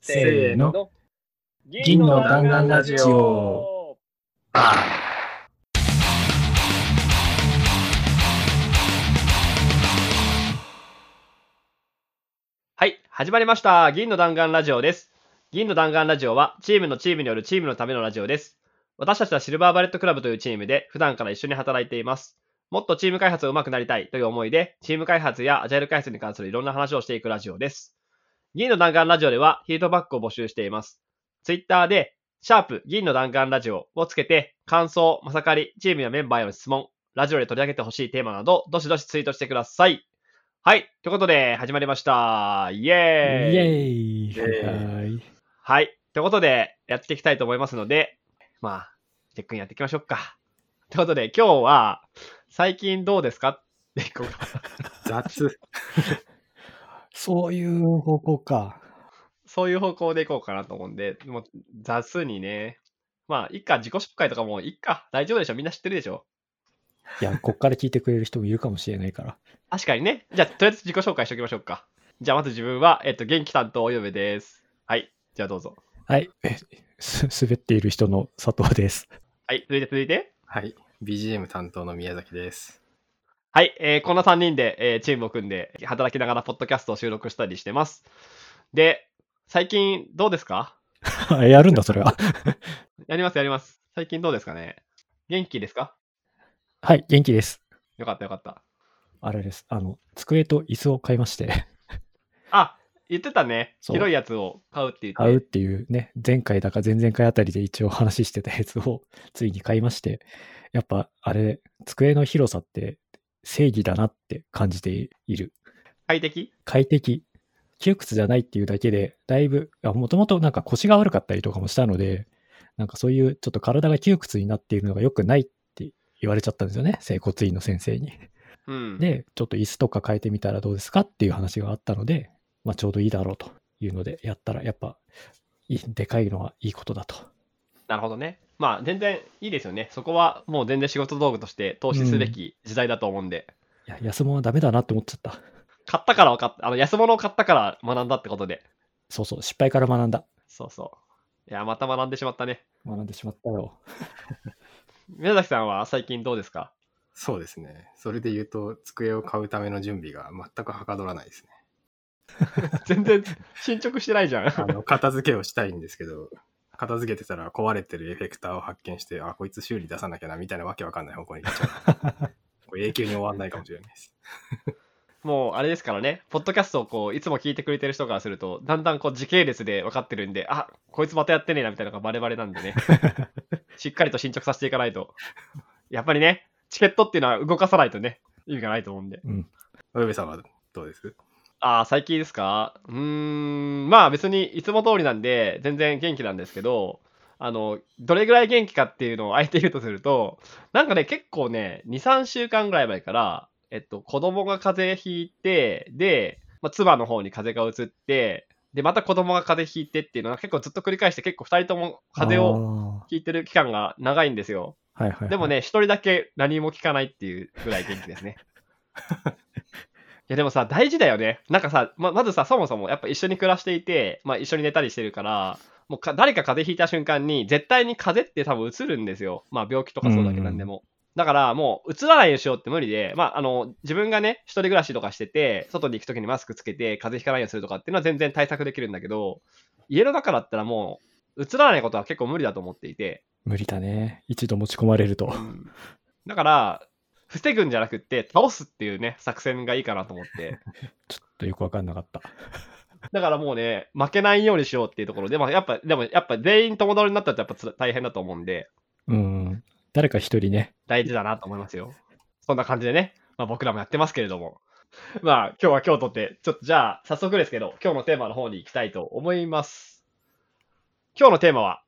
せーの。銀の弾丸ラジオ。はい、始まりました。銀の弾丸ラジオです。銀の弾丸ラジオは、チームのチームによるチームのためのラジオです。私たちはシルバーバレットクラブというチームで、普段から一緒に働いています。もっとチーム開発を上手くなりたいという思いで、チーム開発やアジャイル開発に関するいろんな話をしていくラジオです。銀の弾丸ラジオでは、フィードバックを募集しています。ツイッターで、シャープ銀の弾丸ラジオをつけて、感想、まさかり、チームやメンバーへの質問、ラジオで取り上げてほしいテーマなど、どしどしツイートしてください。はい。ということで、始まりました。イイエーイイイエーはい。はい。ということで、やっていきたいと思いますので、まあ、チェックインやっていきましょうか。ということで、今日は、最近どうですかっていこうか？雑。そういう方向か。そういう方向でいこうかなと思うんで、もう雑にね。まあ、いっか、自己紹介とかもいっか、大丈夫でしょみんな知ってるでしょいや、こっから聞いてくれる人もいるかもしれないから。確かにね。じゃあ、とりあえず自己紹介しておきましょうか。じゃあ、まず自分は、えっと、元気担当およべです。はい。じゃあ、どうぞ。はい。えす滑っている人の佐藤です。はい。続いて、続いて。はい。BGM 担当の宮崎です。はい、えーこんな3人で、えーチームを組んで、働きながらポッドキャストを収録したりしてます。で、最近どうですか？やるんだ、それは。やります、やります。最近どうですかね？元気ですか？はい、元気です。よかった、よかった。あれです。あの、机と椅子を買いまして、あ、言ってたね。広いやつを買うって言って。買うっていうね、前回だか前々回あたりで一応話してたやつをついに買いまして、やっぱあれ、机の広さって正義だなって感じている。快適？快適。窮屈じゃないっていうだけで、だいぶ、もともとなんか腰が悪かったりとかもしたので、なんかそういうちょっと体が窮屈になっているのが良くないって言われちゃったんですよね、整骨院の先生に。うん。で、ちょっと椅子とか変えてみたらどうですかっていう話があったので、まあちょうどいいだろうというので、やったらやっぱ、でかいのはいいことだと。なるほどね。まあ、全然いいですよね。そこはもう全然仕事道具として投資すべき時代だと思うんで。いや、安物はダメだなって思っちゃった。買ったから分かった。あの、安物を買ったから学んだってことで。そうそう、失敗から学んだ。そうそう。いや、また学んでしまったね。学んでしまったよ。宮崎さんは最近どうですか？そうですね。それで言うと、机を買うための準備が全くはかどらないですね。全然進捗してないじゃん。あの、片付けをしたいんですけど、片付けてたら壊れてるエフェクターを発見して、あ、こいつ修理出さなきゃな、みたいなわけわかんない方向に行っちゃう。これ永久に終わんないかもしれないです。もうあれですからね、ポッドキャストをこういつも聞いてくれてる人からすると、だんだんこう時系列で分かってるんで、あこいつまたやってねえなみたいなのがバレバレなんでね、しっかりと進捗させていかないと。やっぱりね、チケットっていうのは動かさないとね、意味がないと思うんで。うん。およべさんはどうです？ああ、最近ですか？うーん、まあ別にいつも通りなんで、全然元気なんですけど、あの、どれぐらい元気かっていうのをあえて言うとすると、なんかね、結構ね、2、3週間ぐらい前から、えっと、子供が風邪ひいて、で、まあ、妻の方に風邪が移って、で、また子供が風邪ひいてっていうのが結構ずっと繰り返して、結構2人とも風邪をを。ひいてる期間が長いんですよ。はいはい、はい。でもね、一人だけ何も聞かないっていうぐらい元気ですね。いやでもさ、大事だよね。なんかさ、ままずさ、そもそもやっぱ一緒に暮らしていて、まあ一緒に寝たりしてるから、もうか誰か風邪ひいた瞬間に、絶対に風邪って多分移るんですよ。まあ病気とかそうだけどなんでも。だからもう移らないようにしようって無理で、まああの、自分がね、一人暮らしとかしてて、外に行くときにマスクつけて風邪ひかないようにするとかっていうのは全然対策できるんだけど、家の中だったらもう、移らないことは結構無理だと思っていて、無理だね。一度持ち込まれると。うんだから、防ぐんじゃなくって、倒すっていうね、作戦がいいかなと思って。ちょっとよくわかんなかった。だからもうね、負けないようにしようっていうところで、まあ、やっぱ、でもやっぱ全員友達になったらやっぱつ大変だと思うんで、うん。誰か一人ね。大事だなと思いますよ。そんな感じでね、まあ僕らもやってますけれども。まあ今日は今日とって、ちょっとじゃあ早速ですけど、今日のテーマの方に行きたいと思います。今日のテーマは、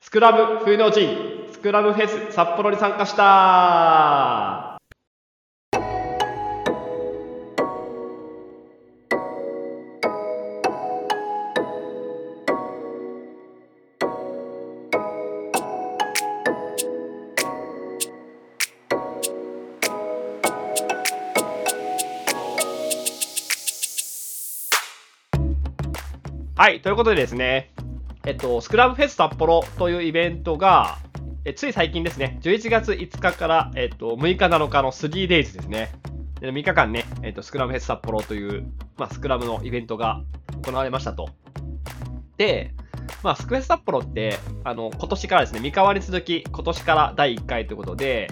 スクラム冬の陣、スクラブフェス札幌に参加した。はい、ということでですね、えっと、スクラブフェス札幌というイベントが、えつい最近ですね、11月5日から、えっと、6日7日の 3days ですね。で3日間ね、えっと、スクラムフェス札幌という、まあ、スクラムのイベントが行われましたと。で、まあ、スクフェス札幌って、あの、今年からですね、三河に続き、今年から第1回ということで、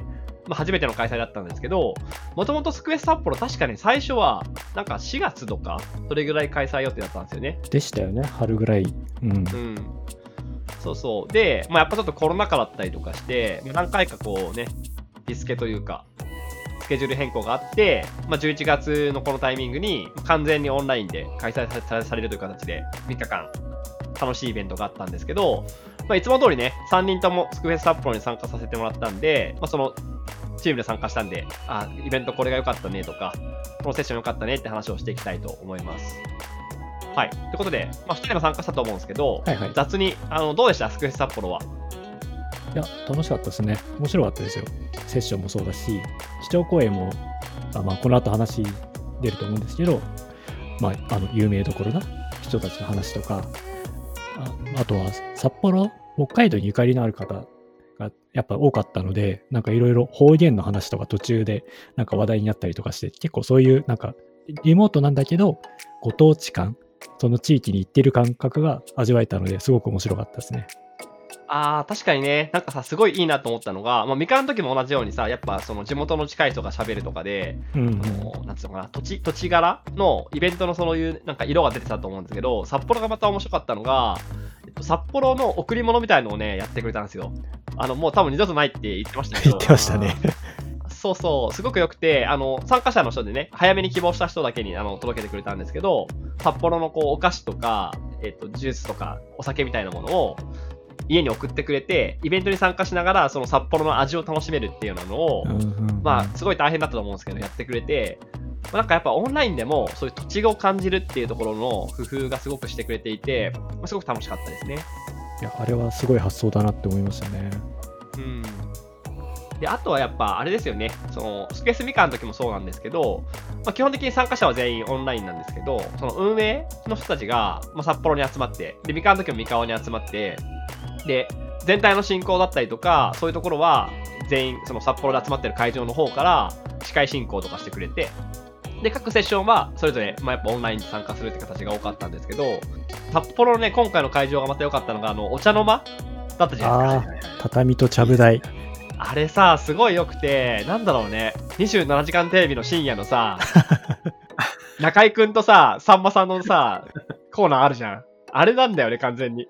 まあ、初めての開催だったんですけど、もともとスクフェス札幌確かに最初は、なんか4月とか、それぐらい開催予定だったんですよね。でしたよね、春ぐらい。うん。うん。そうそう。で、まあ、やっぱちょっとコロナ禍だったりとかして、何回かこうね、リスケというか、スケジュール変更があって、まあ、11月のこのタイミングに完全にオンラインで開催されるという形で3日間楽しいイベントがあったんですけど、まあ、いつも通りね、3人ともスクフェス札幌に参加させてもらったんで、まあ、そのチームで参加したんで、あ、イベントこれが良かったねとか、このセッション良かったねって話をしていきたいと思います。はい。ということで、まあ、2人が参加したと思うんですけど、はいはい。雑に、あの、どうでした？スクフェス札幌は。いや、楽しかったですね。面白かったですよ。セッションもそうだし、基調講演も、あまあ、この後話出ると思うんですけど、まあ、あの、有名どころな人たちの話とか、ああとは札幌、北海道にゆかりのある方がやっぱ多かったので、なんかいろいろ方言の話とか途中でなんか話題になったりとかして、結構そういうなんかリモートなんだけど、ご当地感、その地域に行ってる感覚が味わえたので、すごく面白かったですね。ああ、確かにね、なんかさ、すごいいいなと思ったのが、まあ、三河の時も同じようにさ、やっぱその地元の近い人が喋るとかで、うん、あのなんつうのかな、土地、土地柄のイベントのそういう、なんか色が出てたと思うんですけど、札幌がまた面白かったのが、えっと、札幌の贈り物みたいのをね、やってくれたんですよ。あの、もう多分二度とないって言ってましたけど 言っ、てましたね。そうそう、すごく良くて、あの、参加者の人でね、早めに希望した人だけにあの届けてくれたんですけど、札幌のこう、お菓子とか、えっと、ジュースとか、お酒みたいなものを、家に送ってくれて、イベントに参加しながら、その札幌の味を楽しめるっていうのを、まあ、すごい大変だったと思うんですけど、やってくれて、まあなんかやっぱオンラインでも、そういう土地を感じるっていうところの工夫がすごくしてくれていて、まあすごく楽しかったですね。いや、あれはすごい発想だなって思いましたね。うん。で、あとはやっぱ、あれですよね、その、スペースミカの時もそうなんですけど、まあ、基本的に参加者は全員オンラインなんですけど、その運営の人たちが、まあ、札幌に集まって、で、ミカの時も三河に集まって、で、全体の進行だったりとか、そういうところは、全員、その札幌で集まってる会場の方から、司会進行とかしてくれて、で、各セッションは、それぞれ、まあ、やっぱオンラインで参加するって形が多かったんですけど、札幌のね、今回の会場がまた良かったのが、あの、お茶の間だったじゃないですか。畳とちゃぶ台。あれさ、すごい良くて、なんだろうね、27時間テレビの深夜のさ、中居くんとさ、さんまさんのさ、コーナーあるじゃん。あれなんだよね、完全に。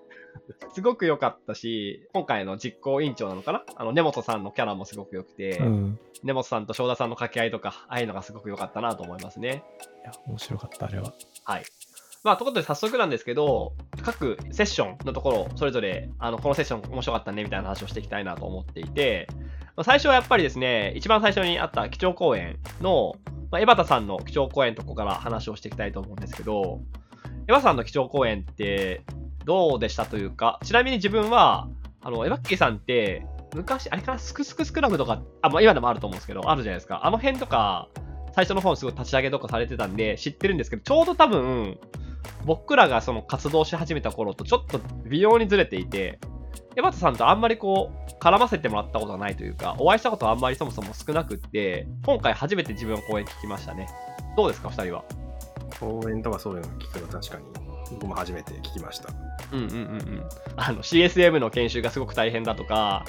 すごく良かったし、今回の実行委員長なのかな？あの、根本さんのキャラもすごく良くて、うん。根本さんと正田さんの掛け合いとか、ああいうのがすごく良かったなと思いますね。いや、面白かった、あれは。はい。まあ、ということで早速なんですけど、各セッションのところ、それぞれ、あの、このセッション面白かったね、みたいな話をしていきたいなと思っていて、まあ最初はやっぱりですね、一番最初にあった基調講演の、まあ、江端さんの基調講演のとこから話をしていきたいと思うんですけど、江端さんの基調講演ってどうでしたというか、ちなみに自分は、あの、エバッキーさんって、昔、あれかな、スクスクスクラムとか、あ、まあ、今でもあると思うんですけど、あるじゃないですか。あの辺とか、最初の方すごい立ち上げとかされてたんで、知ってるんですけど、ちょうど多分、僕らがその活動し始めた頃とちょっと微妙にずれていて、江端さんとあんまりこう、絡ませてもらったことがないというか、お会いしたことはあんまりそもそも少なくって、今回初めて自分の講演聞きましたね。どうですか、二人は？講演とかそういうの聞くの確かに僕も初めて聞きました。うんうんうんうん。あの、CSM の研修がすごく大変だとか、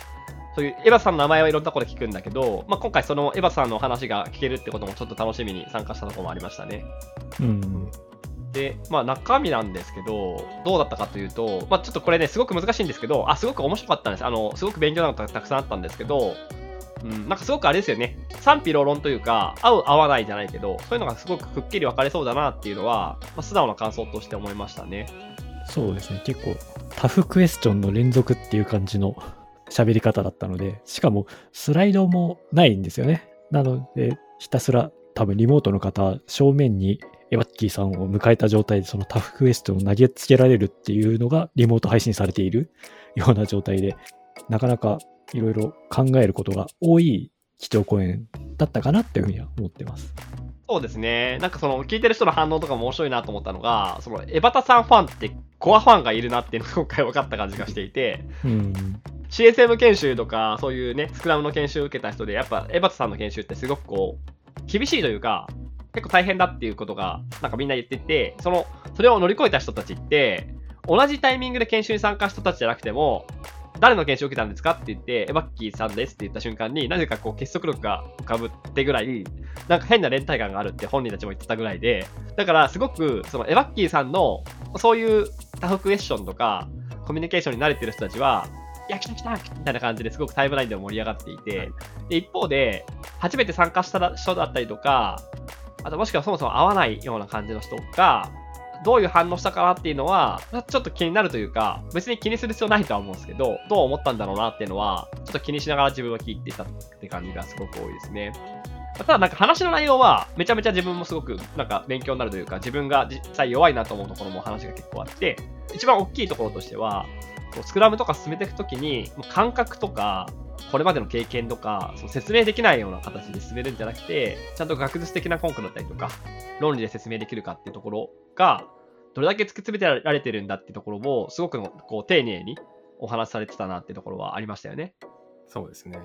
そういうエヴァさんの名前はいろんなところで聞くんだけど、まあ、今回そのエヴァさんのお話が聞けるってこともちょっと楽しみに参加したところもありましたね。うん。で、まあ中身なんですけど、どうだったかというと、まあちょっとこれね、すごく難しいんですけど、あ、すごく面白かったんです。あの、すごく勉強なことたくさんあったんですけど、うん、なんかすごくあれですよね、賛否両論というか、合う合わないじゃないけど、そういうのがすごくくっきり分かれそうだなっていうのは、まあ、素直な感想として思いましたね。そうですね。結構、タフクエスチョンの連続っていう感じの喋り方だったので、しかもスライドもないんですよね。なので、ひたすら多分リモートの方、正面にエバッキーさんを迎えた状態でそのタフクエスチョンを投げつけられるっていうのがリモート配信されているような状態で、なかなかいろいろ考えることが多い基調講演だったかなっていうふうには思ってます。そうですね。なんかその聞いてる人の反応とかも面白いなと思ったのが、そのエバタさんファンってコアファンがいるなっていうのが今回分かった感じがしていて、うん。CSM 研修とか、そういうね、スクラムの研修を受けた人で、やっぱ、エバタさんの研修ってすごくこう、厳しいというか、結構大変だっていうことが、なんかみんな言ってて、その、それを乗り越えた人たちって、同じタイミングで研修に参加した人たちじゃなくても、誰の研修を受けたんですかって言って、エバッキーさんですって言った瞬間に、なぜかこう結束力が浮かぶってぐらい、なんか変な連帯感があるって本人たちも言ってたぐらいで、だからすごく、そのエバッキーさんの、そういうタフクエスチョンとか、コミュニケーションに慣れてる人たちは、いや、来た来たみたいな感じですごくタイムラインでも盛り上がっていて、で一方で、初めて参加した人だったりとか、あともしくはそもそも合わないような感じの人が、どういう反応したかなっていうのは、ちょっと気になるというか、別に気にする必要ないとは思うんですけど、どう思ったんだろうなっていうのは、ちょっと気にしながら自分は聞いていたって感じがすごく多いですね。ただなんか話の内容は、めちゃめちゃ自分もすごくなんか勉強になるというか、自分が実際弱いなと思うところも話が結構あって、一番大きいところとしては、スクラムとか進めていくときに、感覚とか、これまでの経験とか、その説明できないような形で進めるんじゃなくて、ちゃんと学術的な根拠だったりとか、論理で説明できるかっていうところが、どれだけ突き詰めてられてるんだっていうところを、すごくこう丁寧にお話しされてたなっていうところはありましたよね。そうですね。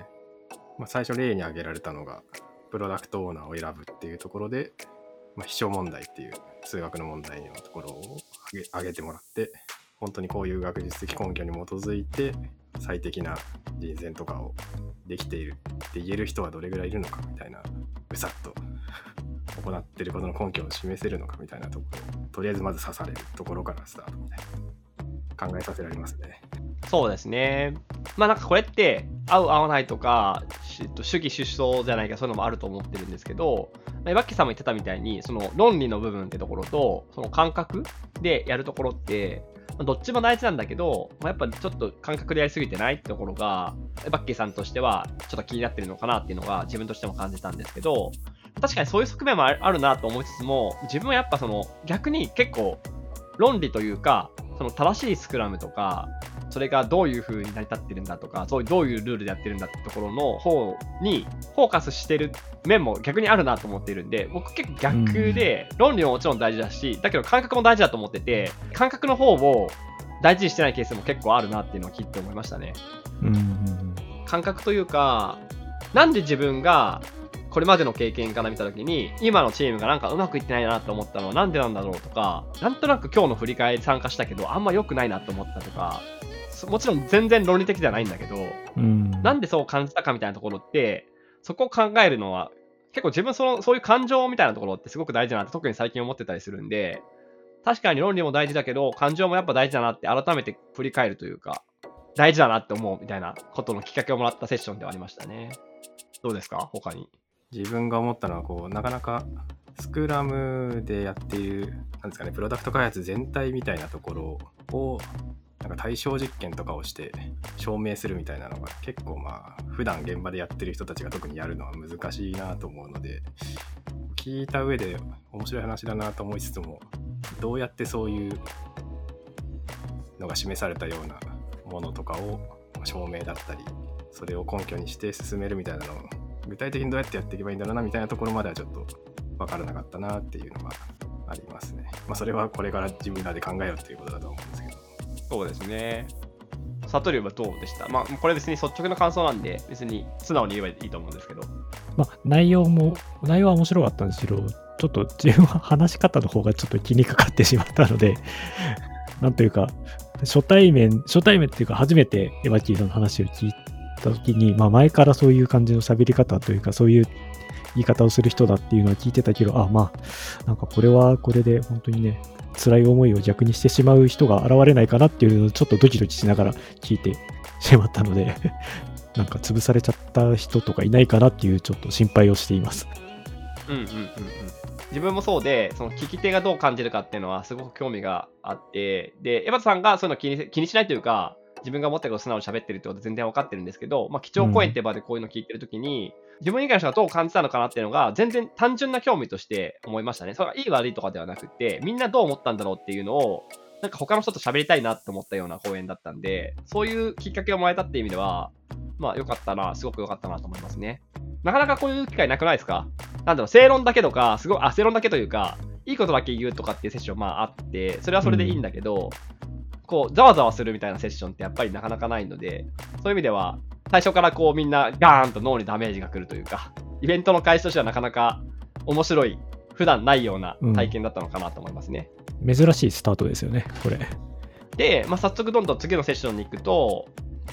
まあ、最初例に挙げられたのが、プロダクトオーナーを選ぶっていうところで、まあ、秘書問題っていう数学の問題のところを挙げ挙げてもらって、本当にこういう学術的根拠に基づいて最適な人選とかをできているって言える人はどれぐらいいるのかみたいな、ぐさっと行ってることの根拠を示せるのかみたいなところ、とりあえずまず刺されるところからスタートみたいな考えさせられますね。そうですね。まあなんかこれって、合う合わないとか、し主義主張じゃないか、そういうのもあると思ってるんですけど、まあバッキーさんも言ってたみたいに、その論理の部分ってところと、その感覚でやるところって、どっちも大事なんだけど、まあ、やっぱちょっと感覚でやりすぎてないってところが、バッキーさんとしてはちょっと気になってるのかなっていうのが自分としても感じたんですけど、確かにそういう側面もあるなと思いつつも、自分はやっぱその逆に結構論理というか、その正しいスクラムとか、それがどういう風に成り立ってるんだとか、そういうどういうルールでやってるんだってところの方にフォーカスしてる面も逆にあるなと思っているんで、僕結構逆で、論理ももちろん大事だし、だけど感覚も大事だと思ってて、感覚の方を大事にしてないケースも結構あるなっていうのを聞いて思いましたね。うん。感覚というか、なんで自分がこれまでの経験から見たときに、今のチームがなんかうまくいってないなと思ったのはなんでなんだろうとか、なんとなく今日の振り返り参加したけど、あんま良くないなと思ったとか、そもちろん全然論理的ではないんだけど、うん。なんでそう感じたかみたいなところって、そこを考えるのは、結構自分その、そういう感情みたいなところってすごく大事だなって特に最近思ってたりするんで、確かに論理も大事だけど、感情もやっぱ大事だなって改めて振り返るというか、大事だなって思うみたいなことのきっかけをもらったセッションではありましたね。どうですか？他に。自分が思ったのはこうなかなかスクラムでやっているなんですかねプロダクト開発全体みたいなところをなんか対象実験とかをして証明するみたいなのが結構まあ普段現場でやってる人たちが特にやるのは難しいなと思うので聞いた上で面白い話だなと思いつつもどうやってそういうのが示されたようなものとかを証明だったりそれを根拠にして進めるみたいなのを具体的にどうやってやっていけばいいんだろうなみたいなところまではちょっと分からなかったなっていうのがありますね。まあそれはこれから自分らで考えようっていうことだと思うんですけど。そうですね。サトリウはどうでした？まあ、これ別に率直な感想なんで、別に素直に言えばいいと思うんですけど。まあ、内容も、内容は面白かったんですけど、ちょっと自分は話し方の方がちょっと気にかかってしまったので、なんというか、初対面、初対面っていうか、初めてエヴァキーさんの話を聞いたときに、まあ、前からそういう感じの喋り方というか、そういう言い方をする人だっていうのは聞いてたけど、あ、まあ、なんかこれはこれで本当にね、辛い思いを逆にしてしまう人が現れないかなっていうのをちょっとドキドキしながら聞いてしまったので、なんか潰されちゃった人とかいないかなっていうちょっと心配をしています。うんうんうんうん。自分もそうで、その聞き手がどう感じるかっていうのはすごく興味があって、で、エヴァさんがそういうの気に気にしないというか、自分が思ったことを素直に喋ってるってことは全然分かってるんですけど、まあ、基調講演って場でこういうの聞いてるときに、自分以外の人がどう感じたのかなっていうのが、全然単純な興味として思いましたね。それがいい悪いとかではなくて、みんなどう思ったんだろうっていうのを、なんか他の人と喋りたいなって思ったような講演だったんで、そういうきっかけをもらえたっていう意味では、まあ良かったな、すごく良かったなと思いますね。なかなかこういう機会なくないですか？なんだろう、正論だけとか、すごい、あ、正論だけというか、いいことだけ言うとかっていうセッションまああって、それはそれでいいんだけど、こう、ざわざわするみたいなセッションってやっぱりなかなかないので、そういう意味では、最初からこうみんなガーンと脳にダメージが来るというか、イベントの開始としてはなかなか面白い、普段ないような体験だったのかなと思いますね。珍しいスタートですよね、これ。で、まあ、早速どんどん次のセッションに行くと、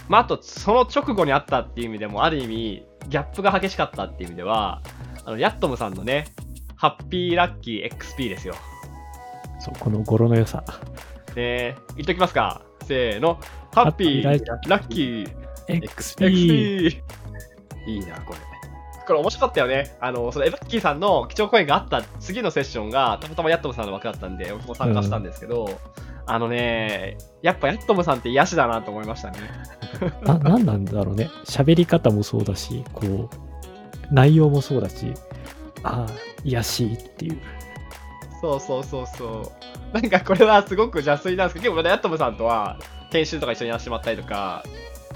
まあ、あとその直後にあったっていう意味でも、ある意味、ギャップが激しかったっていう意味では、あのヤットムさんのね、ハッピーラッキー XP ですよ。そう、この語呂の良さ。ね言っときますか。せーの。ハッピーハッピーラッキー XP! XP! いいな、これ。これ面白かったよね。あの、そのエバッキーさんの貴重コインがあった次のセッションが、たまたまヤットムさんの枠だったんで、僕も参加したんですけど、あのね、やっぱヤットムさんって癒しだなと思いましたね。な、なんなんだろうね。喋り方もそうだし、こう、内容もそうだし、ああ、癒しいっていう。そうそうそうそう。なんかこれはすごく邪推なんですけど、結構まだヤットムさんとは研修とか一緒にやらせてもらったりとか、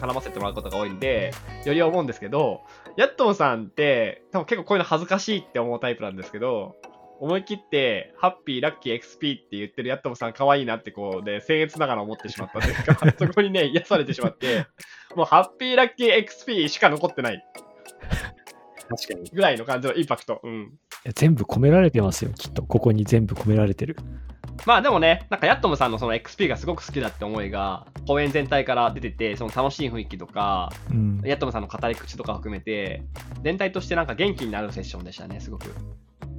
絡ませてもらうことが多いんで、より思うんですけど、ヤットムさんって、多分結構こういうの恥ずかしいって思うタイプなんですけど、思い切って、ハッピー、ラッキー、XP って言ってるヤットムさん可愛いなってこうで、僭越ながら思ってしまったというか、そこにね、癒されてしまって、もうハッピー、ラッキー、XP しか残ってない確かに。ぐらいの感じのインパクト。うん。全部込められてますよ、きっと。ここに全部込められてる。まあでもね、なんかヤットムさんのその XP がすごく好きだって思いが、公演全体から出てて、その楽しい雰囲気とか、うん。ヤットムさんの語り口とか含めて、全体としてなんか元気になるセッションでしたね、すごく。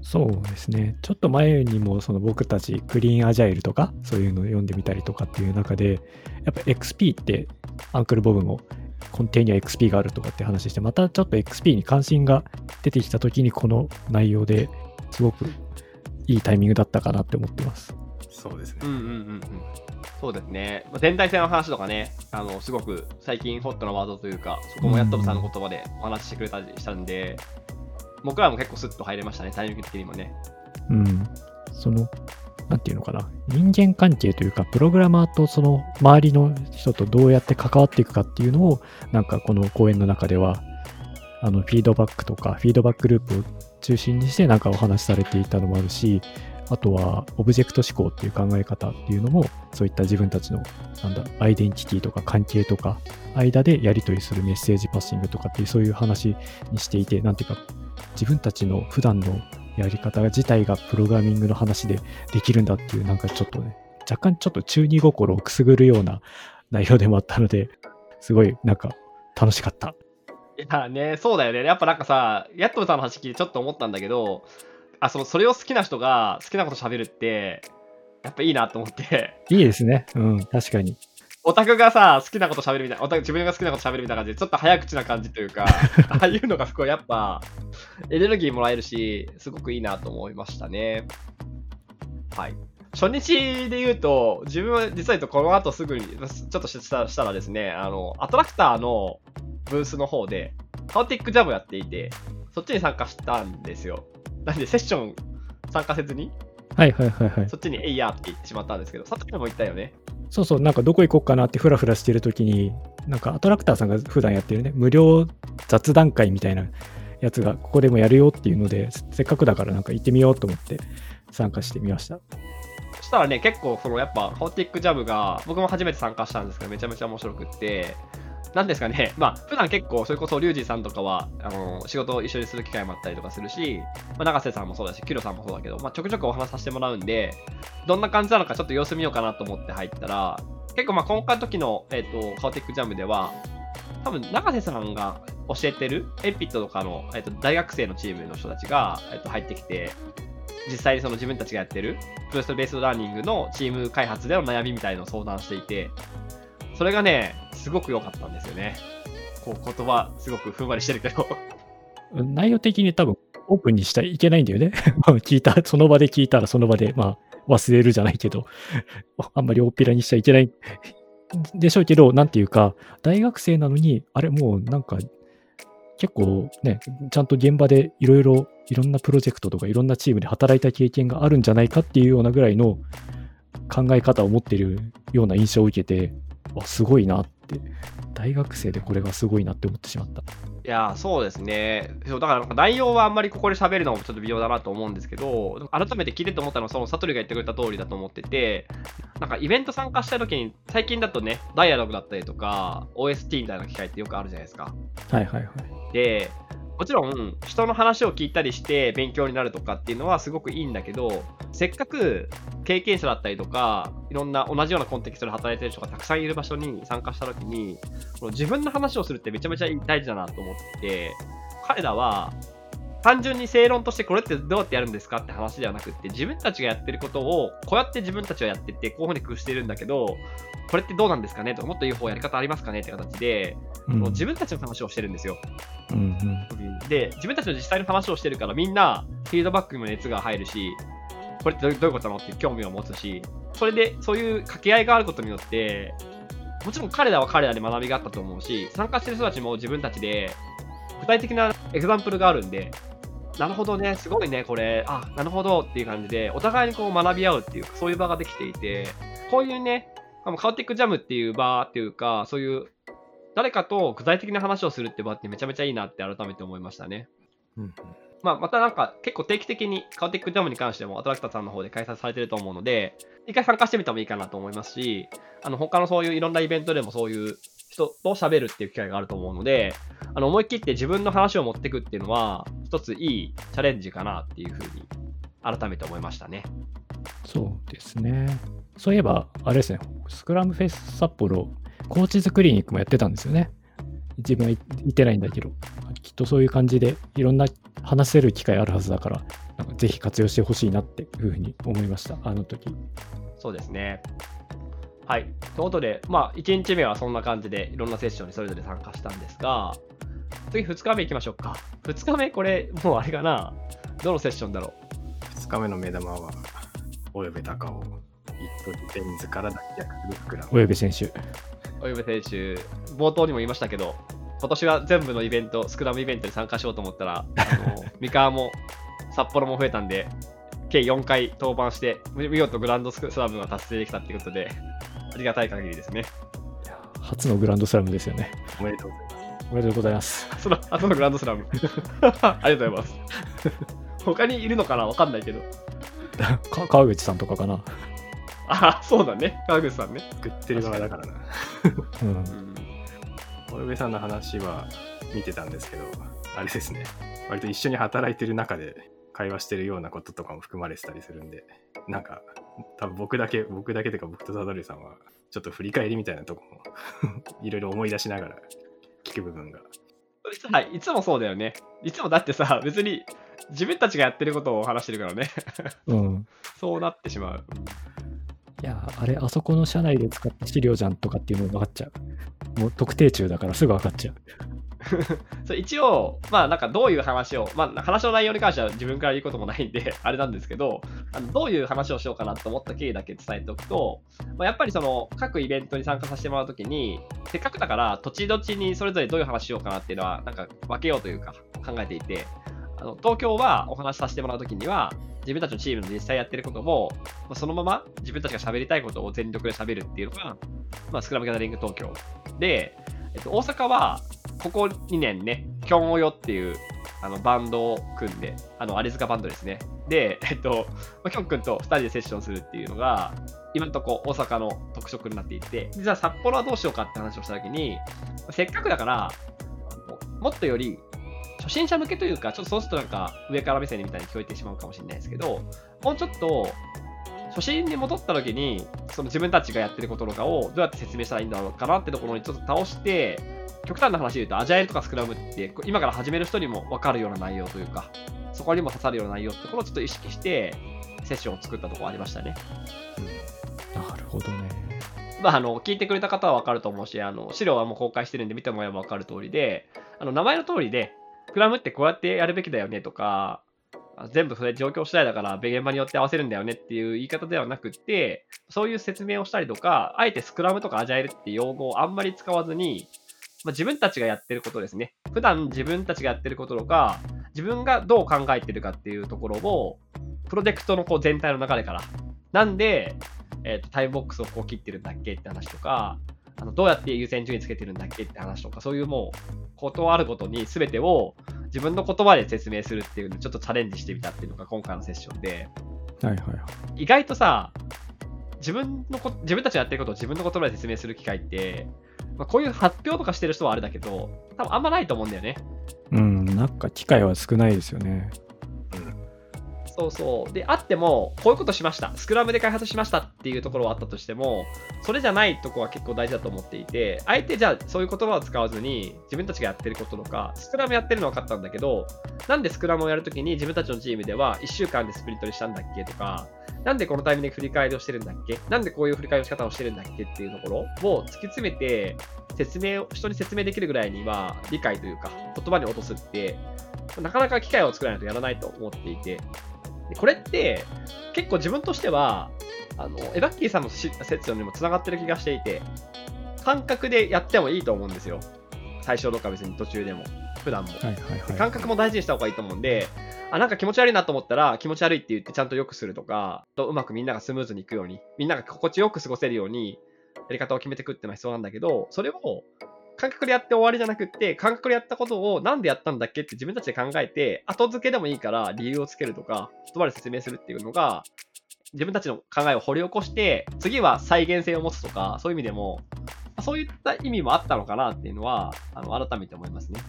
そうですね。ちょっと前にもその僕たちクリーンアジャイルとかそういうのを読んでみたりとかっていう中で、やっぱ XP ってアンクルボブも根底には XP があるとかって話して、またちょっと XP に関心が出てきた時にこの内容ですごくいいタイミングだったかなって思ってます。そうですねうん。うんうんうん。そうですね。まあ全体性の話とかね、あの、すごく最近ホットなワードというか、そこもヤットムさんの言葉でお話ししてくれたりしたんで、僕らも結構スッと入れましたね、タイミング的にもね。うん。その、なんていうのかな。人間関係というか、プログラマーとその周りの人とどうやって関わっていくかっていうのを、なんかこの講演の中では、あの、フィードバックとか、フィードバックループを中心にしてなんかお話しされていたのもあるし、あとは、オブジェクト思考っていう考え方っていうのも、そういった自分たちの、なんだ、アイデンティティとか関係とか、間でやり取りするメッセージパッシングとかっていう、そういう話にしていて、なんていうか、自分たちの普段のやり方自体がプログラミングの話でできるんだっていう、なんかちょっとね、若干ちょっと中二心をくすぐるような内容でもあったので、すごいなんか楽しかった。いやね、そうだよね。やっぱなんかさ、ヤットムさんの話聞いてちょっと思ったんだけど、あ、その、それを好きな人が好きなこと喋るって、やっぱいいなと思って、いいですね。うん、確かに。オタクがさ、好きなこと喋るみたいな、オタク自分が好きなこと喋るみたいな感じで、ちょっと早口な感じというか、ああいうのがすごいやっぱ、エネルギーもらえるし、すごくいいなと思いましたね。はい。初日で言うと、自分は実は言うとこの後すぐに、ちょっとしたしたらですね、あの、アトラクターのブースの方で、カオティックジャムをやっていて、そっちに参加したんですよ。なんでセッション参加せずに、はいはいはいはい。そっちにえいやって言ってしまったんですけど、さっきも言ったよね。そうそう、なんかどこ行こうかなってフラフラしてる時に、なんかアトラクターさんが普段やってるね、無料雑談会みたいなやつがここでもやるよっていうので、せっかくだからなんか行ってみようと思って参加してみました。そしたらね、結構、そのやっぱ、カオティックジャムが、僕も初めて参加したんですけど、めちゃめちゃ面白くって、なんですかね、まあ、普段結構、それこそ、リュウジさんとかは、あの、仕事を一緒にする機会もあったりとかするし、まあ、永瀬さんもそうだし、キュロさんもそうだけど、まあ、ちょくちょくお話させてもらうんで、どんな感じなのかちょっと様子見ようかなと思って入ったら、結構、まあ、今回の時の、えっ、と、カオティックジャムでは、多分、永瀬さんが教えてる、エピットとかの、えっ、と、大学生のチームの人たちが、えっ、と、入ってきて、実際にその自分たちがやってるプロジェクトベースドラーニングのチーム開発での悩みみたいのを相談していて、それがね、すごく良かったんですよね。こう言葉、すごくふんわりしてるけど。内容的に多分オープンにしちゃいけないんだよね。聞いた、その場で聞いたらその場で、まあ忘れるじゃないけど、あんまり大っぴらにしちゃいけないでしょうけど、なんていうか、大学生なのに、あれもうなんか、結構ね、ちゃんと現場でいろいろ、いろんなプロジェクトとかいろんなチームで働いた経験があるんじゃないかっていうようなぐらいの考え方を持ってるような印象を受けて、あすごいなって、大学生でこれがすごいなって思ってしまった。いやー、そうですね。そうだからなんか内容はあんまりここで喋るのもちょっと微妙だなと思うんですけど、改めて聞いてて思ったのは、そのサトリが言ってくれた通りだと思ってて、なんかイベント参加した時に、最近だとね、ダイアログだったりとか、OST みたいな機会ってよくあるじゃないですか。はいはいはい。で、もちろん人の話を聞いたりして勉強になるとかっていうのはすごくいいんだけど、せっかく経験者だったりとか、いろんな同じようなコンテキストで働いてる人がたくさんいる場所に参加した時に、この自分の話をするってめちゃめちゃ大事だなと思って、彼らは単純に正論としてこれってどうやってやるんですかって話ではなくって、自分たちがやってることをこうやって自分たちはやってて、こういうふうに工夫してるんだけど、これってどうなんですかねとか、もっといい方やり方ありますかねって形で、うんもう自分たちの話をしてるんですよ。うんうんで、自分たちの実際の話をしてるから、みんなフィードバックにも熱が入るし、これってどういうことなのって興味を持つし、それでそういう掛け合いがあることによって、もちろん彼らは彼らで学びがあったと思うし、参加してる人たちも自分たちで具体的なエグザンプルがあるんで、なるほどね、すごいね、これ、あ、なるほどっていう感じで、お互いにこう学び合うっていう、そういう場ができていて、こういうね、カウティックジャムっていう場っていうか、そういう誰かと具体的な話をするって場ってめちゃめちゃいいなって改めて思いましたね。うんうんまあ、またなんか結構定期的にカウティックジャムに関してもアトラクターさんの方で開催されてると思うので、一回参加してみてもいいかなと思いますし、あの他のそういういろんなイベントでもそういう人と喋るっていう機会があると思うので、あの思い切って自分の話を持っていくっていうのは、一ついいチャレンジかなっていうふうに改めて思いましたね。そうですね。そういえば、あれですね、スクラムフェス札幌、コーチズクリニックもやってたんですよね。自分は行ってないんだけど、きっとそういう感じでいろんな話せる機会あるはずだから、なんかぜひ活用してほしいなっていうふうに思いました、あの時。そうですね。はい。ということで、まあ、1日目はそんな感じでいろんなセッションにそれぞれ参加したんですが、次2日目行きましょうか。2日目、これ、もうあれかな。どのセッションだろう？2日目の目玉は、およべ高尾、一人デンズから脱却するスクラム。およべ選手。おゆべ選手、冒頭にも言いましたけど、今年は全部のイベント、スクラムイベントに参加しようと思ったら、あの 三河も札幌も増えたんで、計4回登板して、見見事グランドスラムが達成できたっていうことで、ありがたい限りですね。初のグランドスラムですよね。おめでとうございます。おめでとうございます。その後のグランドスラム。ありがとうございます。他にいるのかな？わかんないけど。か 川口さんとかかな。あ、そうだね。川口さんね。作ってる側だからな。うんう。ん。およべさんの話は見てたんですけど、あれですね。割と一緒に働いてる中で会話してるようなこととかも含まれてたりするんで、なんか、多分僕だけ、僕だけというか僕とサドルさんは、ちょっと振り返りみたいなとこも いろいろ思い出しながら聞く部分が。はい、いつもそうだよね。いつもだってさ、別に自分たちがやってることを話してるからね。うん。そうなってしまう。あれ、あそこの社内で使った資料じゃんとかっていうのが分かっちゃう。もう特定中だからすぐ分かっちゃう。そう一応、まあなんかどういう話を、まあ話の内容に関しては自分から言うこともないんで、あれなんですけど、あのどういう話をしようかなと思った経緯だけ伝えておくと、まあ、やっぱりその各イベントに参加させてもらうときに、せっかくだから土地土地にそれぞれどういう話しようかなっていうのは、なんか分けようというか考えていて、あの東京はお話しさせてもらうときには、自分たちのチームの実際やってることも、まあそのまま自分たちが喋りたいことを全力で喋るっていうのが、まあ、スクラムギャザリング東京。で、えっと、大阪は、ここ2年ね、キョンオヨっていうあのバンドを組んで、あの、アリ塚バンドですね。で、えっと、まあキョン君と2人でセッションするっていうのが、今のとこ大阪の特色になっていて、じゃあ札幌はどうしようかって話をしたときに、せっかくだから、もっとより、初心者向けというか、ちょっとそうするとなんか上から目線みたいに聞こえてしまうかもしれないですけど、もうちょっと初心に戻った時に、その自分たちがやってることとかをどうやって説明したらいいんだろうかなってところにちょっと倒して、極端な話で言うと、アジャイルとかスクラムって、今から始める人にも分かるような内容というか、そこにも刺さるような内容ってところをちょっと意識して、セッションを作ったところありましたね。なるほどね。まあ、あの、聞いてくれた方は分かると思うし、あの、資料はもう公開してるんで見てもらえば分かる通りで、あの、名前の通りで、スクラムってこうやってやるべきだよねとか、全部それ状況次第だから、現場によって合わせるんだよねっていう言い方ではなくって、そういう説明をしたりとか、あえてスクラムとかアジャイルって用語をあんまり使わずに、まあ、自分たちがやってることですね。普段自分たちがやってることとか、自分がどう考えてるかっていうところを、プロジェクトのこう全体の流れから、なんで、えーとタイムボックスをこう切ってるんだっけって話とか、あのどうやって優先順位つけてるんだっけって話とか、そういうもう、ことあるごとに全てを自分の言葉で説明するっていうのをちょっとチャレンジしてみたっていうのが今回のセッションで、はいはいはい。意外とさ、自分のこ自分たちがやってることを自分の言葉で説明する機会って、まあ、こういう発表とかしてる人はあれだけど、多分あんまないと思うんだよね。うん、なんか機会は少ないですよね。そうそう。で、あっても、こういうことしました。スクラムで開発しましたっていうところはあったとしても、それじゃないとこは結構大事だと思っていて、あえてじゃあそういう言葉を使わずに、自分たちがやってることとか、スクラムやってるのは分かったんだけど、なんでスクラムをやるときに自分たちのチームでは1週間でスプリントにしたんだっけとか、なんでこのタイミングで振り返りをしてるんだっけなんでこういう振り返りの仕方をしてるんだっけっていうところを突き詰めて、説明を、人に説明できるぐらいには理解というか、言葉に落とすって、なかなか機会を作らないとやらないと思っていて、これって結構自分としては、あのエバッキーさんのしセッションにもつながってる気がしていて、感覚でやってもいいと思うんですよ。最初とか別に途中でも、普段も。はいはいはい。感覚も大事にした方がいいと思うんで、あ、なんか気持ち悪いなと思ったら、気持ち悪いって言ってちゃんと良くするとか、とうまくみんながスムーズにいくように、みんなが心地よく過ごせるように、やり方を決めていくっていうのは必要なんだけど、それを感覚でやって終わりじゃなくって、感覚でやったことをなんでやったんだっけって自分たちで考えて、後付けでもいいから理由をつけるとか、言葉で説明するっていうのが、自分たちの考えを掘り起こして、次は再現性を持つとか、そういう意味でも、そういった意味もあったのかなっていうのは、あの改めて思いますね。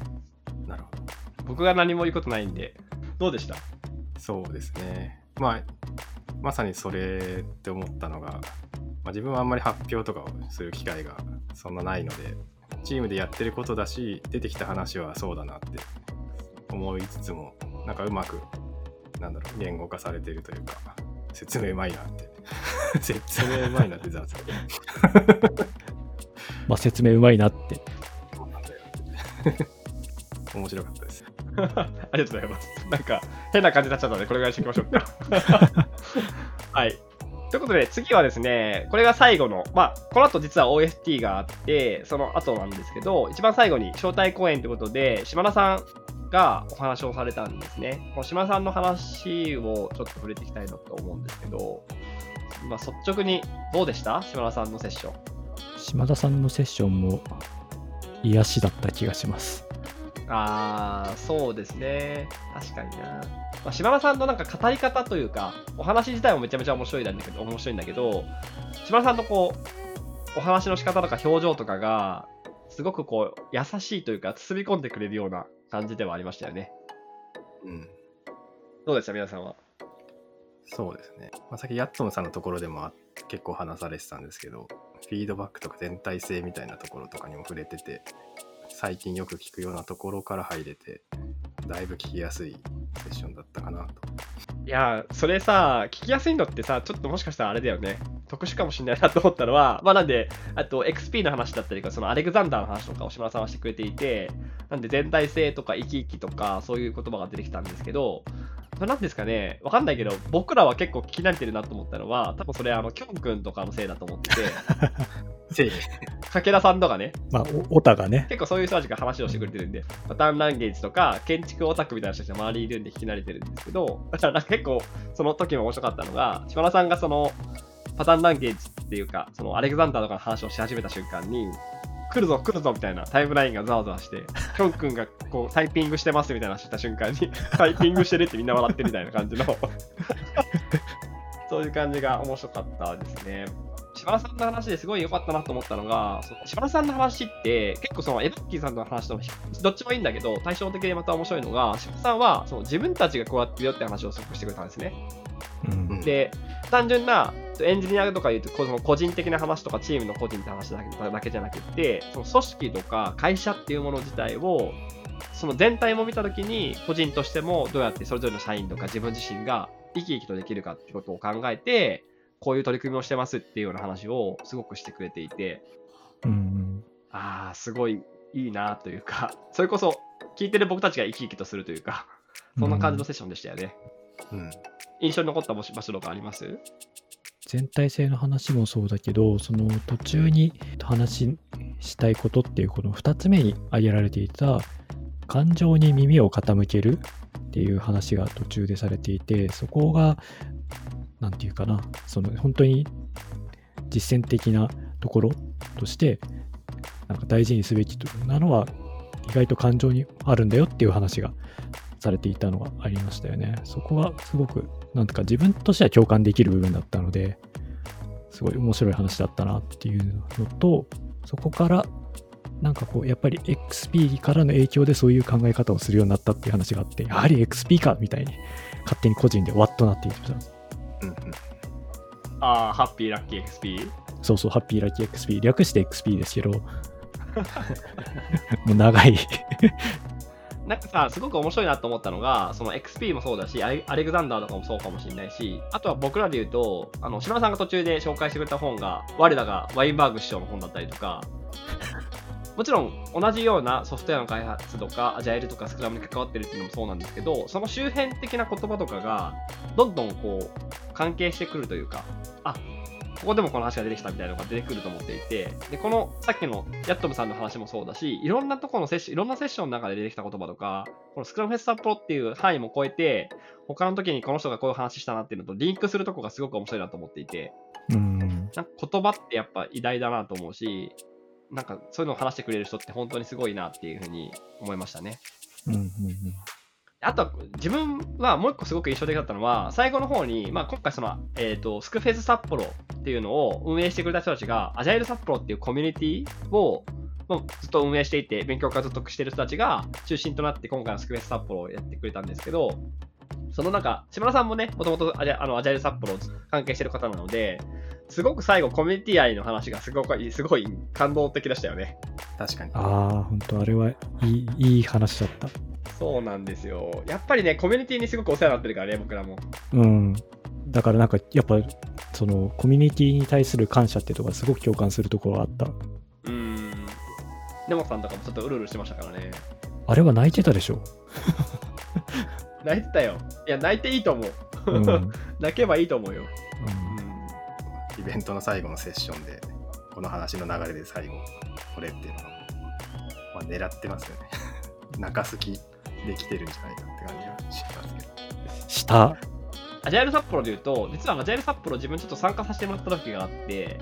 なるほど。僕が何も言うことないんで、どうでした？そうですね。まあ、まさにそれって思ったのが、まあ、自分はあんまり発表とかをする機会がそんなないので、チームでやってることだし、出てきた話はそうだなって思いつつも、なんかうまく、なんだろう、言語化されてるというか、説明うまいなって。説明うまいなって雑だ まあ説明うまいなって。そうなんだよって。面白かったです。ありがとうございます。なんか、変な感じになっちゃったので、これぐらいにしておきましょうか。はい。ということで、次はですね、これが最後の、まあ、この後実は OST があって、その後なんですけど、一番最後に招待公演ということで、島田さんがお話をされたんですね。この島田さんの話をちょっと触れていきたいなと思うんですけど、まあ、率直にどうでした？島田さんのセッション。島田さんのセッションも癒しだった気がします。あー、そうですね。確かにな。まあ、島田さんのなんか語り方というか、お話自体もめちゃめちゃ面白いんだけど、面白いんだけど、島田さんのこう、お話の仕方とか表情とかが、すごくこう、優しいというか、包み込んでくれるような感じではありましたよね。うん。どうでした、皆さんは？そうですね。まあ、さっきヤットムさんのところでもあ結構話されてたんですけど、フィードバックとか全体性みたいなところとかにも触れてて、最近よく聞くようなところから入れて、だいぶ聞きやすいセッションだったかなと。いや、それさ、聞きやすいのってさ、ちょっともしかしたらあれだよね。特殊かもしれないなと思ったのは、まあなんで、あと XP の話だったりとか、そのアレクザンダーの話とかお島さんはしてくれていて、なんで全体性とか生き生きとか、そういう言葉が出てきたんですけど、なんですかね、わかんないけど、僕らは結構聞き慣れてるなと思ったのは、多分それ、あの、キョン君とかのせいだと思ってて、せい。武田さんとかね、まあ、おオタがね、結構そういう人たちが話をしてくれてるんで、パターンランゲージとか、建築オタクみたいな人たちが周りにいるんで聞き慣れてるんですけど、だから結構、その時も面白かったのが、島田さんがその、パターンランゲージっていうか、そのアレクザンダーとかの話をし始めた瞬間に、来るぞ来るぞみたいなタイムラインがざわざわして、キョン君がこうタイピングしてますみたいな話した瞬間に、タイピングしてるってみんな笑ってるみたいな感じの、そういう感じが面白かったですね。島田さんの話ですごい良かったなと思ったのが、その島田さんの話って結構そのエドッキーさんの話ともどっちもいいんだけど、対照的でまた面白いのが、島田さんはその自分たちがこうやってるよって話をすごくしてくれたんですね。うん、で、単純なエンジニアとか言うと、この個人的な話とかチームの個人って話だけだけじゃなくて、その組織とか会社っていうもの自体を、その全体も見たときに、個人としてもどうやってそれぞれの社員とか自分自身が生き生きとできるかってことを考えて、こういう取り組みをしてますっていうような話をすごくしてくれていて、うんうん、ああ、すごいいいなというか、それこそ聞いてる僕たちが生き生きとするというか、そんな感じのセッションでしたよね。うん。印象に残った場所とかあります？全体性の話もそうだけどその途中に話したいことっていうこの2つ目に挙げられていた感情に耳を傾けるっていう話が途中でされていてそこが何て言うかなその本当に実践的なところとして、なんか大事にすべきなのは、意外と感情にあるんだよっていう話がされていたのがありましたよね。そこはすごく、なんとか自分としては共感できる部分だったので、すごい面白い話だったなっていうのと、そこから、なんかこう、やっぱり XP からの影響でそういう考え方をするようになったっていう話があって、やはり XP かみたいに、勝手に個人でわっとなっていました。うんうんああ、ハッピーラッキー XP? そうそう、ハッピーラッキー XP。略して XP ですけど、もう長い。なんかさ、すごく面白いなと思ったのが、その XP もそうだし、アレアレクザンダーとかもそうかもしれないし、あとは僕らで言うと、あの、島田さんが途中で紹介してくれた本が、我らがワインバーグ師匠の本だったりとか、もちろん同じようなソフトウェアの開発とか、アジャイルとかスクラムに関わってるっていうのもそうなんですけど、その周辺的な言葉とかが、どんどんこう、関係してくるというか、あここでもこの話が出てきたみたいなのが出てくると思っていて、で、このさっきのヤットムさんの話もそうだし、いろんなところのセッション、いろんなセッションの中で出てきた言葉とか、このスクラムフェス札幌っていう範囲も超えて、他の時にこの人がこういう話したなっていうのとリンクするとこがすごく面白いなと思っていて、うん。なんか言葉ってやっぱ偉大だなと思うし、なんかそういうのを話してくれる人って本当にすごいなっていうふうに思いましたね。うんうんうんあとは自分はもう一個すごく印象的だったのは、最後の方に、まあ、今回その、えっ、と、スクフェス札幌っていうのを運営してくれた人たちが、アジャイル札幌っていうコミュニティを、まあずっと運営していて、勉強会ずっとしてる人たちが中心となって今回のスクフェス札幌をやってくれたんですけど、その中、島田さんもね、もともとアジャあのアジャイル札幌関係してる方なので、すごく最後コミュニティ愛の話がすごく、すごい感動的でしたよね。確かに。ああ、本当あれはいいいい話だった。そうなんですよ。やっぱりね、コミュニティにすごくお世話になってるからね、僕らも。うん。だからなんか、やっぱ、その、コミュニティに対する感謝っていうところがすごく共感するところがあった。うーん。根本さんとかもちょっとうるうるしてましたからね。あれは泣いてたでしょ。泣いてたよ。いや、泣いていいと思う。うん。う ん泣けばいいと思うよ。イベントの最後のセッションで、この話の流れで最後、これっていうのは、まあ、狙ってますよね。泣かす気できてるんじゃないかって感じはしますけど。した。アジャイル札幌で言うと、実はアジャイル札幌自分ちょっと参加させてもらった時があって、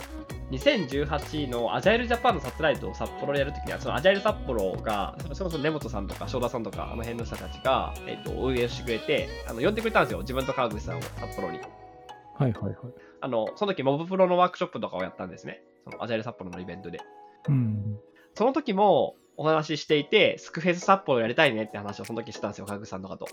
2018のアジャイルジャパンのサテライトを札幌でやるときには、そのアジャイル札幌が、それこそ根本さんとか正田さんとか、あの辺の人たちが、えっと運営してくれて、あの呼んでくれたんですよ、自分と川口さんを札幌に。はいはいはい。あの、その時モブプロのワークショップとかをやったんですね。そのアジャイル札幌のイベントで。うん。その時もお話ししていて、スクフェス札幌やりたいねって話をその時してたんですよ、川口さんとかと。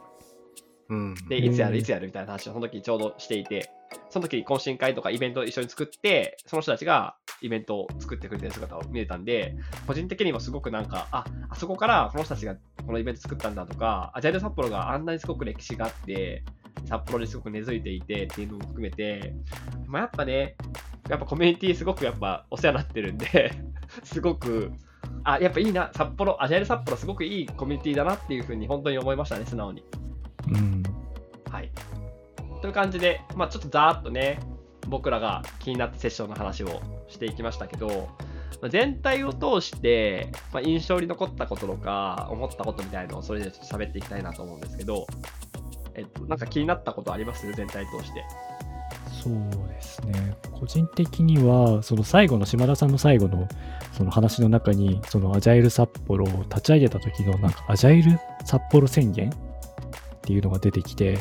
うん。で、うんいつやる、いつやるみたいな話をその時ちょうどしていて、その時懇親会とかイベントを一緒に作って、その人たちがイベントを作ってくれてる姿を見れたんで、個人的にもすごくなんか、あ、あそこからこの人たちがこのイベント作ったんだとか、アジャイル札幌があんなにすごく歴史があって、札幌にすごく根付いていてっていうのも含めて、まあ、やっぱね、やっぱコミュニティすごくやっぱお世話になってるんで、すごく、あ、やっぱいいな、札幌、アジャイル札幌すごくいいコミュニティだなっていうふうに本当に思いましたね、素直に。うん。はい。という感じで、まあちょっとざーっとね、僕らが気になったセッションの話をしていきましたけど、まあ全体を通して、まあ、印象に残ったこととか、思ったことみたいのをそれでちょっと喋っていきたいなと思うんですけど、えっと、なんか気になったことあります？全体通して。そうですね。個人的には、その最後の島田さんの最後のその話の中に、そのアジャイル札幌を立ち上げた時のなんかアジャイル札幌宣言っていうのが出てきて、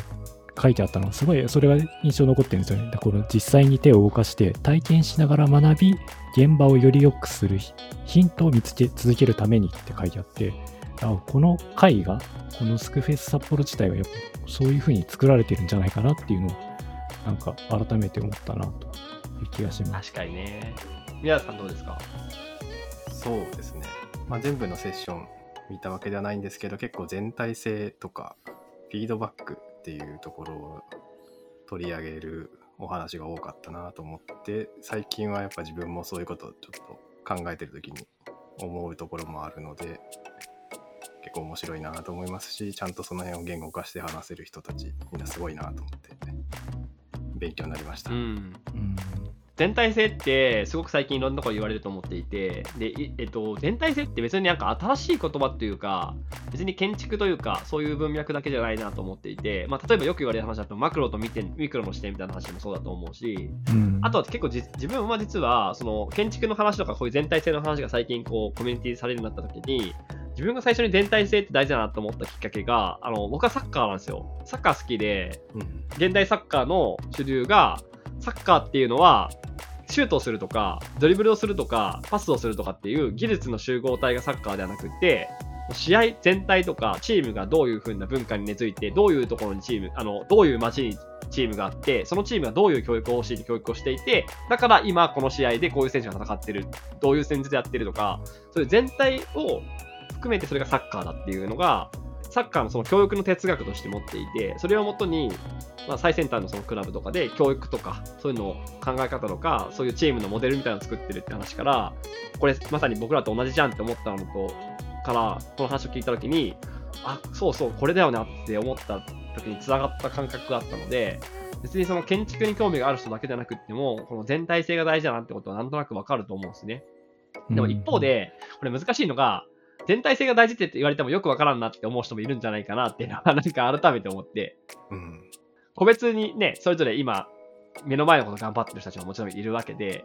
書いてあったのがすごいそれが印象に残ってるんですよね。この実際に手を動かして体験しながら学び、現場をより良くするヒントを見つけ続けるためにって書いてあって、あこの会が、このスクフェス札幌自体はやっぱそういう風に作られてるんじゃないかなっていうのをなんか改めて思ったなという気がします。確かにね。宮田さんどうですか？そうですね。まあ、全部のセッション見たわけではないんですけど、結構全体性とか、フィードバックっていうところを取り上げるお話が多かったなと思って、最近はやっぱ自分もそういうことをちょっと考えてる時に思うところもあるので、結構面白いなと思いますし、ちゃんとその辺を言語化して話せる人たち、みんなすごいなと思って、勉強になりました。ん。うん全体性ってすごく最近いろんなところ言われると思っていて、で、いえっと、全体性って別になんか新しい言葉っていうか、別に建築というか、そういう文脈だけじゃないなと思っていて、まあ、例えばよく言われる話だと、マクロと見てミクロの視点みたいな話もそうだと思うし、うん。あとは結構じ自分は実は、その建築の話とかこういう全体性の話が最近こうコミュニティされるようになった時に、自分が最初に全体性って大事だなと思ったきっかけが、あの、僕はサッカーなんですよ。サッカー好きで、うん現代サッカーの主流が、サッカーっていうのは、シュートをするとか、ドリブルをするとか、パスをするとかっていう技術の集合体がサッカーではなくって、試合全体とか、チームがどういう風な文化に根付いて、どういうところにチーム、あの、どういう街にチームがあって、そのチームがどういう教育を教えて教育をしていて、だから今この試合でこういう選手が戦ってる、どういう戦術でやってるとか、そういう全体を含めてそれがサッカーだっていうのが、サッカーのその教育の哲学として持っていて、それをもとに、まあ、最先端のそのクラブとかで教育とか、そういうのを考え方とか、そういうチームのモデルみたいなのを作ってるって話から、これまさに僕らと同じじゃんって思ったのと、から、この話を聞いたときに、あ、そうそう、これだよなって思った時に繋がった感覚があったので、別にその建築に興味がある人だけじゃなくっても、この全体性が大事だなってことはなんとなくわかると思うんですね。でも一方で、これ難しいのが、全体性が大事って言われてもよくわからんなって思う人もいるんじゃないかなっていうのは、なんか改めて思って、うん個別にね、それぞれ今、目の前のこと頑張ってる人たちももちろんいるわけで、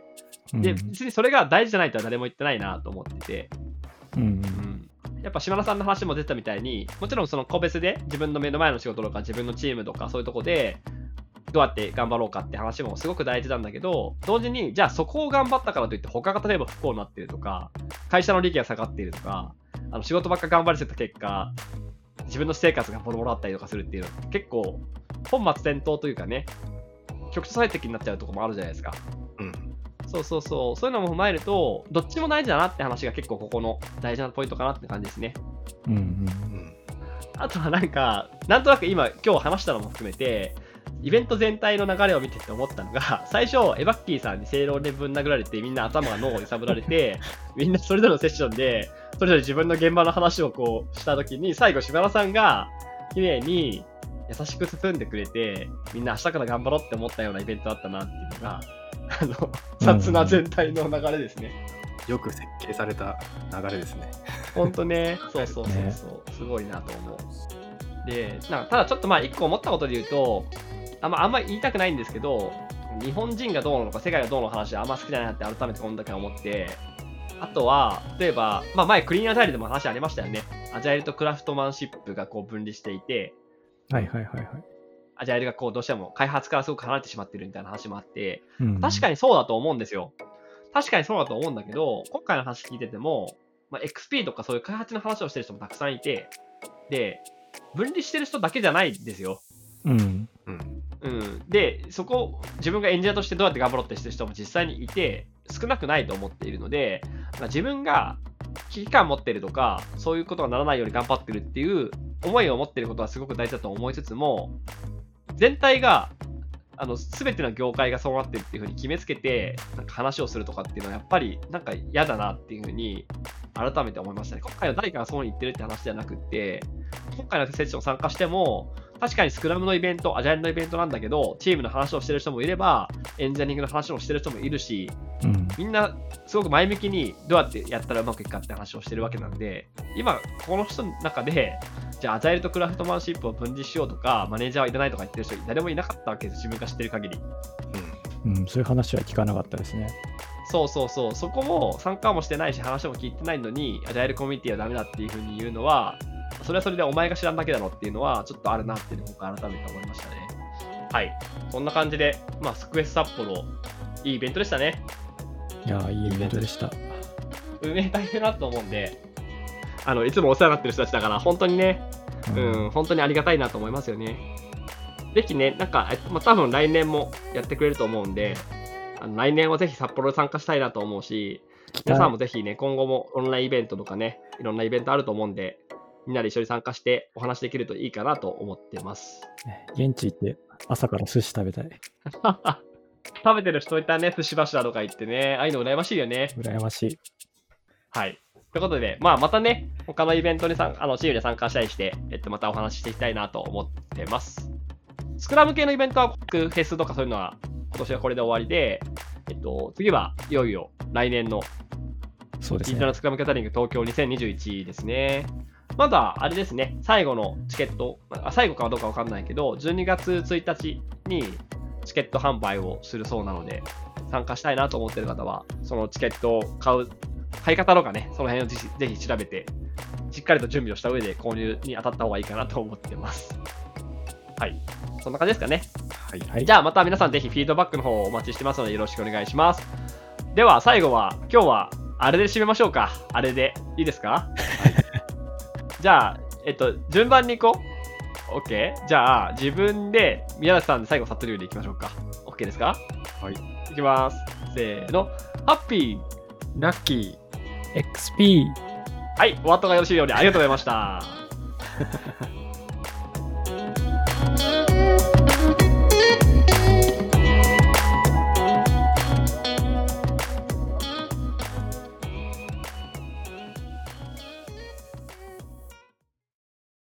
うん、で、別にそれが大事じゃないとは誰も言ってないなと思ってて、うんうんうん。やっぱ島田さんの話も出たみたいに、もちろんその個別で自分の目の前の仕事とか自分のチームとかそういうとこで、どうやって頑張ろうかって話もすごく大事なんだけど、同時に、じゃあそこを頑張ったからといって他が例えば不幸になってるとか、会社の利益が下がっているとか、あの仕事ばっか頑張りしてた結果、自分の私生活がボロボロだったりとかするっていうのは結構本末転倒というかね、局所最適になっちゃうところもあるじゃないですか。うんそうそうそう、そういうのも踏まえると、どっちも大事だなって話が結構ここの大事なポイントかなって感じですね。うんうんうんあとはなんか、なんとなく今、今日話したのも含めて、イベント全体の流れを見てて思ったのが、最初、エバッキーさんに正論でぶん殴られて、みんな頭が脳を揺さぶられて、みんなそれぞれのセッションで、それぞれ自分の現場の話をこうしたときに、最後、島田さんが、綺麗に優しく包んでくれて、みんな明日から頑張ろうって思ったようなイベントだったなっていうのが、あの、雑な全体の流れですね。よく設計された流れですね。ほんとね、そうそうそうそう、すごいなと思う。で、なんかただちょっとまあ一個思ったことで言うと、あんまあんま言いたくないんですけど、日本人がどうなのか世界がどうの話はあんま好きじゃないなって改めてこんだけ思って、あとは、例えば、まあ前クリーンアジャイルでも話ありましたよね。アジャイルとクラフトマンシップがこう分離していて、はいはいはいはい。アジャイルがこうどうしても開発からすごく離れてしまってるみたいな話もあって、確かに。にそうだと思うんですよ。確かにそうだと思うんだけど、今回の話聞いてても、まあ、XP とかそういう開発の話をしてる人もたくさんいて、で、分離してる人だけじゃないんですよ。うん。うんうん。で、そこ、自分がエンジアとしてどうやって頑張ろうってしてる人も実際にいて、少なくないと思っているので、まあ、自分が危機感持ってるとか、そういうことがならないように頑張ってるっていう思いを持ってることはすごく大事だと思いつつも、全体が、あの、すべての業界がそうなってるっていうふうに決めつけて、なんか話をするとかっていうのはやっぱりなんか嫌だなっていうふうに改めて思いましたね。今回の誰かがそうに言ってるって話じゃなくって、今回のセッション参加しても、確かにスクラムのイベント、アジャイルのイベントなんだけど、チームの話をしてる人もいれば、エンジニアリングの話をしてる人もいるし、うん。みんなすごく前向きにどうやってやったらうまくいくかって話をしてるわけなんで、今、この人の中で、じゃあ、アジャイルとクラフトマンシップを分離しようとか、マネージャーはいらないとか言ってる人、誰もいなかったわけです、自分が知ってる限り。うん、そういう話は聞かなかったですね。そうそうそう、そこも参加もしてないし、話も聞いてないのに、アジャイルコミュニティはダメだっていうふうに言うのは、それはそれでお前が知らんだけだろっていうのは、ちょっとあるなっていうのを僕改めて思いましたね。はい。そんな感じで、まあ、スクエス札幌、いいイベントでしたね。いやー、いいイベントでした。運営大変だと思うんで、あの、いつもお世話になってる人たちだから、本当にね、うん、本当にありがたいなと思いますよね。ぜひね、なんか、えまあ、多分来年もやってくれると思うんで、あの来年はぜひ札幌で参加したいなと思うし、皆さんもぜひね、今後もオンラインイベントとかね、いろんなイベントあると思うんで、みんなで一緒に参加してお話できるといいかなと思ってます。ね現地行って朝から寿司食べたい。食べてる人いたね、寿司柱とか言ってね、ああいうの羨ましいよね。羨ましい。はい。ということで、まあ、またね、他のイベントに参あのチームで参加したりして、えっと、またお話ししていきたいなと思ってます。スクラム系のイベントは、フェスとかそういうのは、今年はこれで終わりで、えっと、次はいよいよ来年のそうですねインターナ。スクラムキャタリング東京2021ですね。まだ、あれですね、最後のチケット、あ最後かどうかわかんないけど、12月1日にチケット販売をするそうなので、参加したいなと思ってる方は、そのチケットを買う、買い方とかね、その辺をぜひぜひ調べて、しっかりと準備をした上で購入に当たった方がいいかなと思ってます。はい。そんな感じですかね。はい。はいじゃあまた皆さんぜひフィードバックの方をお待ちしてますのでよろしくお願いします。では最後は今日はあれで締めましょうか。あれで。いいですか？じゃあ、えっと、順番に行こう。OK? じゃあ自分で宮崎さんで最後サトリュウでいきましょうか。OK ですか？はい。いきます。せーの。ハッピーラッキー XP! はい、お後がよろしいようにありがとうございました。